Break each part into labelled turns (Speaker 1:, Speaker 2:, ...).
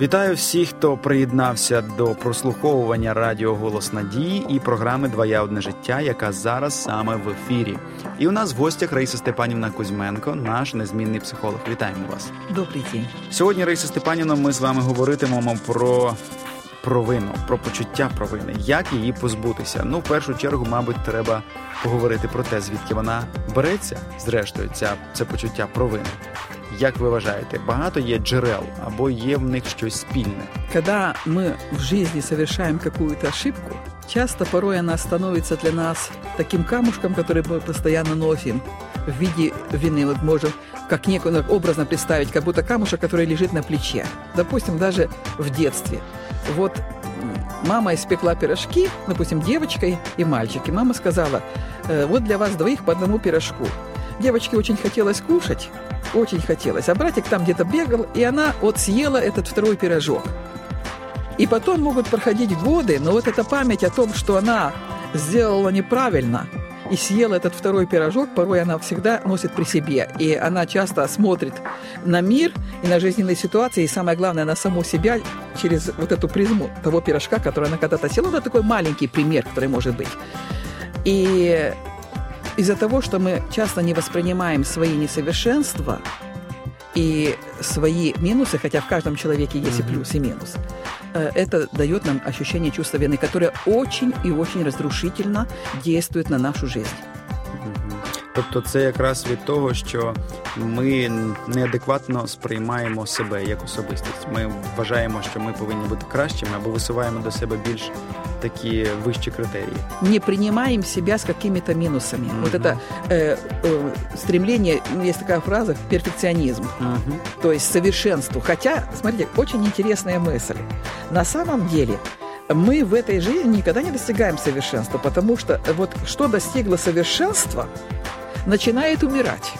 Speaker 1: Вітаю всіх, хто приєднався до прослуховування Радіо Голос Надії і програми Двоє одне життя, яка зараз саме в ефірі. І у нас в гостях Раїса Степанівна Кузьменко, наш незмінний психолог. Вітаємо вас.
Speaker 2: Добрий день.
Speaker 1: Сьогодні, Раїса Степанівна, ми з вами говоритимемо про провину, про почуття провини, як її позбутися. Ну, в першу чергу, мабуть, треба поговорити про те, звідки вона береться, зрештою, ця це почуття провини. Як ви вважаєте, багато є джерел або є в них щось спільне?
Speaker 2: Когда мы в жизни совершаем какую-то ошибку, часто порой она становится для нас таким камушком, который мы постоянно носим в виде вины. Вот можем как некую образно представить, как будто камушек, который лежит на плече. Допустим, даже в детстве. Вот мама испекла пирожки, допустим, девочкой и мальчик. И мама сказала, «Э, вот для вас двоих по одному пирожку. Девочке очень хотелось кушать, очень хотелось. А братик там где-то бегал, и она вот съела этот второй пирожок. И потом могут проходить годы, но вот эта память о том, что она сделала неправильно и съела этот второй пирожок, порой она всегда носит при себе. И она часто смотрит на мир и на жизненные ситуации, и самое главное, на саму себя через вот эту призму того пирожка, который она когда-то съела. Это такой маленький пример, который может быть. И из-за того, что мы часто не воспринимаем свои несовершенства и свои минусы, хотя в каждом человеке есть и плюс, и минус, э, это дает нам ощущение чувства вины, которое очень и очень разрушительно действует на нашу жизнь.
Speaker 1: Тобто, це якраз від того, що ми неадекватно сприймаємо себе як особистість. Ми вважаємо, що ми повинні бути кращими або висуваємо до себе більш такі вищі критерії.
Speaker 2: Не принимаем себя с какими-то минусами.
Speaker 1: Мгм.
Speaker 2: Вот это э, э, стремление, ну, есть такая фраза, перфекционизм.
Speaker 1: Угу.
Speaker 2: то есть совершенству. Хотя, смотрите, очень интересная мысль. На самом деле мы в этой жизни никогда не достигаем совершенства, потому что вот что достигло совершенства, начинает умирать.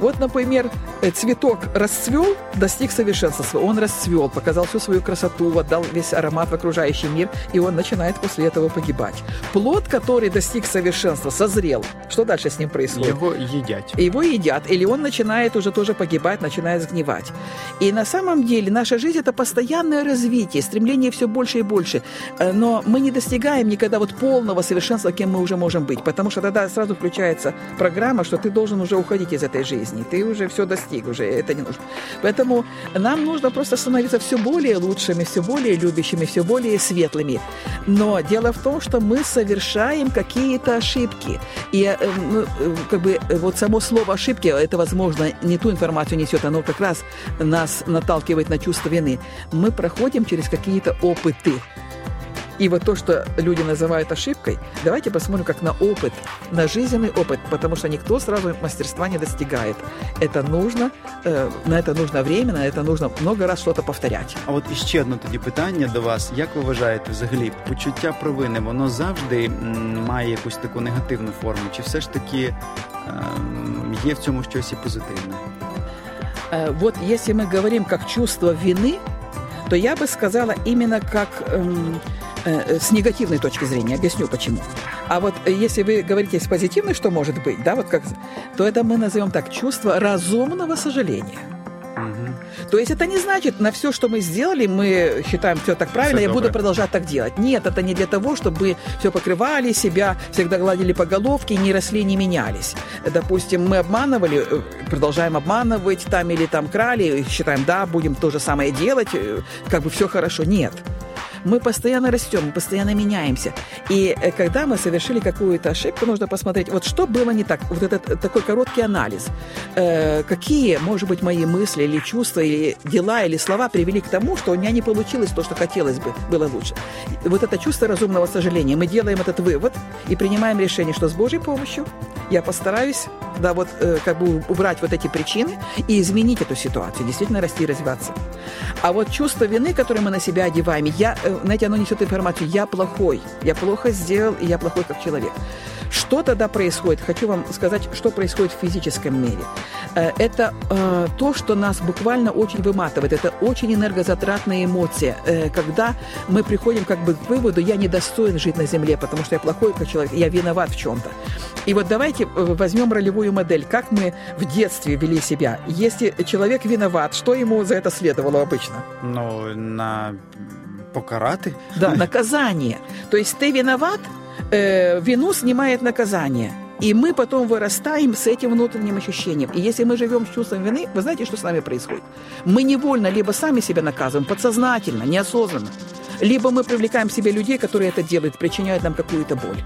Speaker 2: Вот, например, э, цветок расцвел, достиг совершенства. Он расцвел, показал всю свою красоту, отдал весь аромат в окружающий мир, и он начинает после этого погибать. Плод, который достиг совершенства, созрел. Что дальше с ним происходит?
Speaker 1: Його їдять.
Speaker 2: Его едят, или он начинает уже тоже погибать, начинает сгнивать. И на самом деле наша жизнь – это постоянное развитие, стремление все больше и больше. Э, Но мы не достигаем никогда вот полного совершенства, кем мы уже можем быть, потому что тогда сразу включается программа, что ты должен уже уходить из этой жизни, ты уже все достиг, уже это не нужно. Поэтому нам нужно просто становиться все более лучшими, все более любящими, все более светлыми. Но дело в том, что мы совершаем какие-то ошибки. И э, ну, э, как бы э, вот само слово ошибки, это, возможно, не ту информацию несет, оно как раз нас наталкивает на чувство вины. Мы проходим через какие-то опыты. И вот то, что люди называют ошибкой, давайте посмотрим как на опыт, на жизненный опыт, потому что никто сразу мастерства не достигает. Это нужно, э, на это нужно время, на это нужно много раз что-то повторять.
Speaker 1: А от іще одне тоді питання до вас. Як ви вважаєте, взагалі, почуття провини, воно завжди м, має якусь таку негативну форму? Чи все ж таки ем, є в цьому щось і позитивне?
Speaker 2: Э, Вот если мы говорим как чувство вины, то я бы сказала именно как эм, э, с негативной точки зрения. Объясню почему. А вот э, если вы говорите с позитивной, что может быть, да, вот как, то это мы назовем так чувство разумного сожаления.
Speaker 1: Угу.
Speaker 2: То есть это не значит, на все, что мы сделали, мы считаем все так правильно,
Speaker 1: Всё
Speaker 2: я буду
Speaker 1: добре.
Speaker 2: продолжать так делать. Нет, это не для того, чтобы все покрывали себя, всегда гладили по головке, не росли, не менялись. Допустим, мы обманывали, э, продолжаем обманывать там или там крали, считаем, да, будем то же самое делать, э, как бы все хорошо. Нет. Мы постоянно растем, мы постоянно меняемся. И э, когда мы совершили какую-то ошибку, нужно посмотреть, вот что было не так. Вот этот э, такой короткий анализ. Э, какие, может быть, мои мысли или чувства, или дела, или слова привели к тому, что у меня не получилось то, что хотелось бы, было лучше. Вот это чувство разумного сожаления. Мы делаем этот вывод и принимаем решение, что с Божьей помощью я постараюсь, да, вот э, как бы убрать вот эти причины и изменить эту ситуацию, действительно расти и развиваться. А вот чувство вины, которое мы на себя одеваем, я, э, знаете, оно несет информацию, я плохой, я плохо сделал, и я плохой как человек. Что тогда происходит? Хочу вам сказать, что происходит в физическом мире. Э, это э, то, что нас буквально очень выматывает. Это очень энергозатратная эмоция, э, когда мы приходим как бы к выводу, я недостоин жить на земле, потому что я плохой человек, я виноват в чем-то. И вот давайте возьмем ролевую модель, как мы в детстве вели себя. Если человек виноват, что ему за это следовало обычно?
Speaker 1: Ну, на покарати.
Speaker 2: Да, наказание. То есть ты виноват, э, вину снимает наказание. И мы потом вырастаем с этим внутренним ощущением. И если мы живем с чувством вины, вы знаете, что с нами происходит? Мы невольно либо сами себя наказываем, подсознательно, неосознанно, либо мы привлекаем к себе людей, которые это делают, причиняют нам какую-то боль.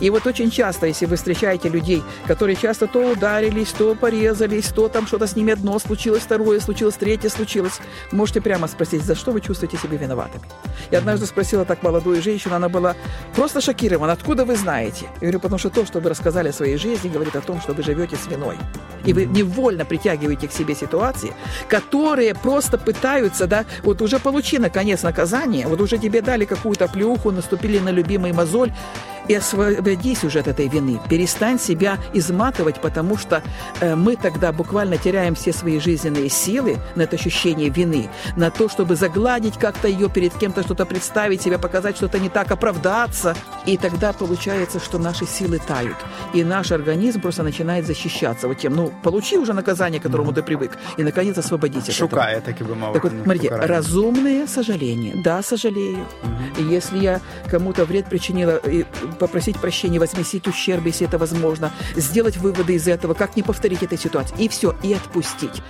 Speaker 2: И вот очень часто, если вы встречаете людей, которые часто то ударились, то порезались, то там что-то с ними одно случилось, второе случилось, третье случилось, можете прямо спросить, за что вы чувствуете себя виноватыми. Я однажды спросила так молодую женщину, она была просто шокирована, откуда вы знаете? Я говорю, потому что то, что вы рассказали о своей жизни, говорит о том, что вы живете с виной. И вы невольно притягиваете к себе ситуации, которые просто пытаются, да, вот уже получи наконец наказание, вот уже тебе дали какую-то плюху, наступили на любимый мозоль, и освободись уже от этой вины. Перестань себя изматывать, потому что э, мы тогда буквально теряем все свои жизненные силы на это ощущение вины, на то, чтобы загладить как-то ее перед кем-то, что-то представить себя, показать что-то не так, оправдаться. И тогда получается, что наши силы тают. И наш организм просто начинает защищаться вот тем, ну, получи уже наказание, к которому mm-hmm. ты привык, и, наконец, освободись
Speaker 1: Шукая, так и бы
Speaker 2: Так вот, смотрите, разумное сожаление. Да, сожалею. Mm-hmm. И если я кому-то вред причинила, попросить прощения, возместить ущерб, если это возможно, сделать выводы из этого, как не повторить этой ситуации, и все, и отпустить.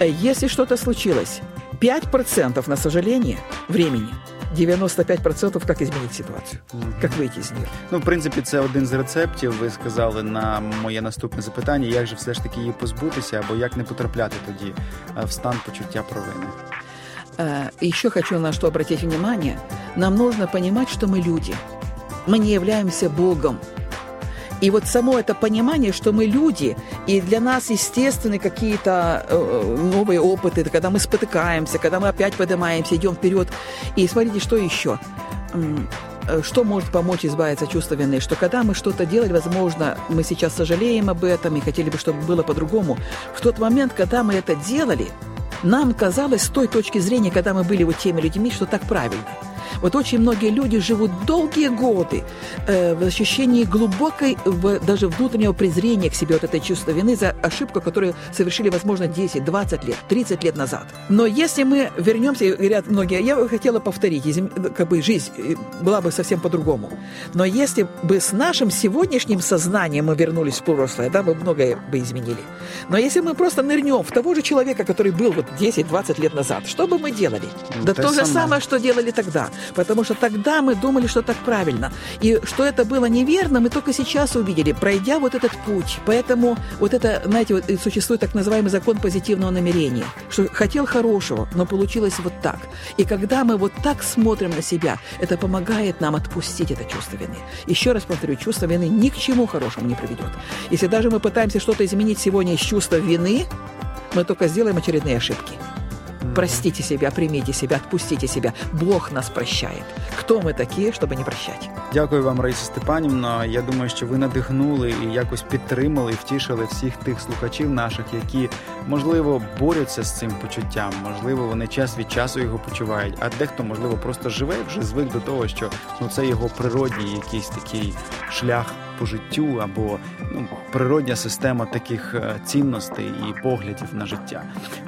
Speaker 2: Э, если что-то случилось, 5% на сожаление времени – 95% как изменить ситуацію, як вийти з нього.
Speaker 1: Ну, в принципі, це один з рецептів. Ви сказали на моє наступне запитання, як же все ж таки її позбутися, або як не потрапляти тоді в стан почуття провини.
Speaker 2: Еще хочу на что обратить внимание. Нам нужно понимать, что мы люди – мы не являемся Богом. И вот само это понимание, что мы люди, и для нас естественны какие-то э, новые опыты, когда мы спотыкаемся, когда мы опять поднимаемся, идем вперед. И смотрите, что еще э, что может помочь избавиться от чувства вины, что когда мы что-то делали, возможно, мы сейчас сожалеем об этом и хотели бы, чтобы было по-другому. В тот момент, когда мы это делали, нам казалось с той точки зрения, когда мы были вот теми людьми, что так правильно – вот очень многие люди живут долгие годы э, в ощущении глубокой, в, даже внутреннего презрения к себе, вот этой чувства вины за ошибку, которую совершили, возможно, 10, 20 лет, 30 лет назад. Но если мы вернемся, говорят многие, я бы хотела повторить, как бы жизнь э, была бы совсем по-другому. Но если бы с нашим сегодняшним сознанием мы вернулись в прошлое, да, мы многое бы изменили. Но если мы просто нырнем в того же человека, который был вот 10-20 лет назад, что бы мы делали? Ну, да то же самое, что делали тогда потому что тогда мы думали, что так правильно. И что это было неверно, мы только сейчас увидели, пройдя вот этот путь. Поэтому вот это, знаете, вот существует так называемый закон позитивного намерения, что хотел хорошего, но получилось вот так. И когда мы вот так смотрим на себя, это помогает нам отпустить это чувство вины. Еще раз повторю, чувство вины ни к чему хорошему не приведет. Если даже мы пытаемся что-то изменить сегодня из чувства вины, мы только сделаем очередные ошибки. Простите себя, примите себя, отпустите себя. Бог нас прощает. Хто ми такі, щоб не прощати?
Speaker 1: Дякую вам, Раїса Степанівна. Я думаю, що ви надихнули і якось підтримали і втішили всіх тих слухачів наших, які можливо борються з цим почуттям. Можливо, вони час від часу його почувають, а дехто, можливо, просто живе вже звик до того, що ну це його природній якийсь такий шлях по життю або ну, природня система таких е, цінностей і поглядів на життя.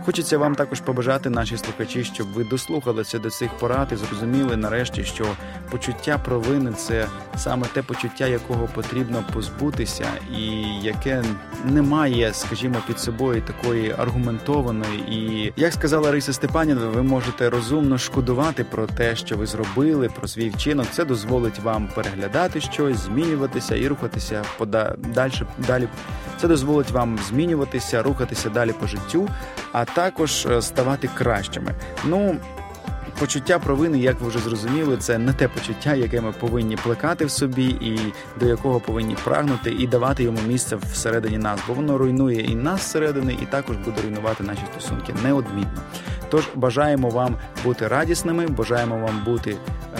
Speaker 1: Хочеться вам також побажати, наші слухачі, щоб ви дослухалися до цих порад і зрозуміли нарешті, що почуття провини це саме те почуття, якого потрібно позбутися, і яке не має, скажімо, під собою такої аргументованої. І як сказала Риса Степанівна, ви можете розумно шкодувати про те, що ви зробили, про свій вчинок. Це дозволить вам переглядати щось, змінюватися і рухатися пода далі. Далі це дозволить вам змінюватися, рухатися далі по життю, а також е, ставати кращими. Ну почуття провини, як ви вже зрозуміли, це не те почуття, яке ми повинні плекати в собі, і до якого повинні прагнути і давати йому місце всередині нас, бо воно руйнує і нас зсередини, і також буде руйнувати наші стосунки неодмінно. Тож бажаємо вам бути радісними, бажаємо вам бути е,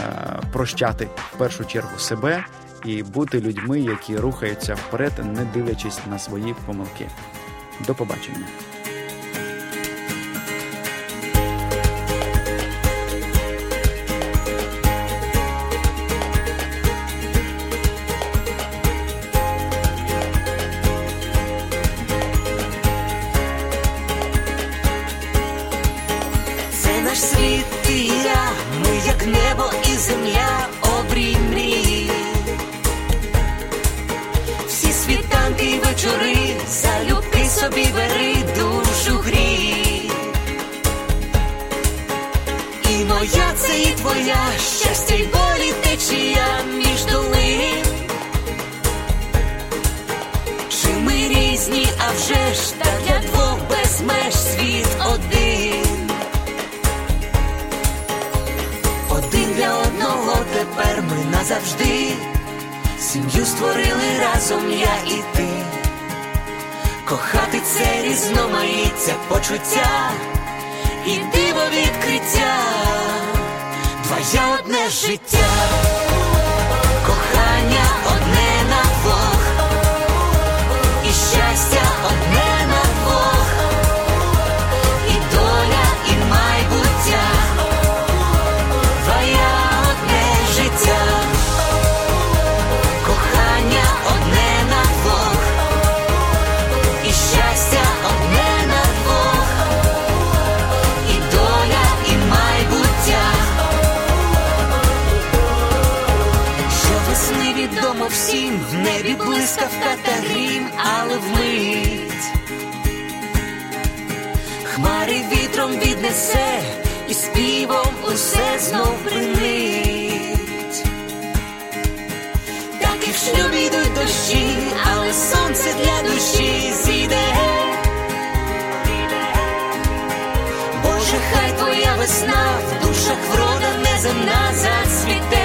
Speaker 1: прощати в першу чергу себе і бути людьми, які рухаються вперед, не дивлячись на свої помилки. До побачення.
Speaker 3: Наш світ і я, ми як небо і земля, бери душу грій. І моя це і твоя, щастя й болі течія між долин. Чи ми різні, а вже ж та для двох без меж світ один. Один для одного тепер ми назавжди. Сім'ю створили разом я і ти. Кохати це різноманіття почуття і диво відкриття, твоє одне життя, кохання блискавка та грім, але вмить. Хмари вітром віднесе, і співом усе знов принить. Так і в шлюбі йдуть дощі, але сонце для душі зійде. Боже, хай твоя весна в душах врода неземна зацвіте.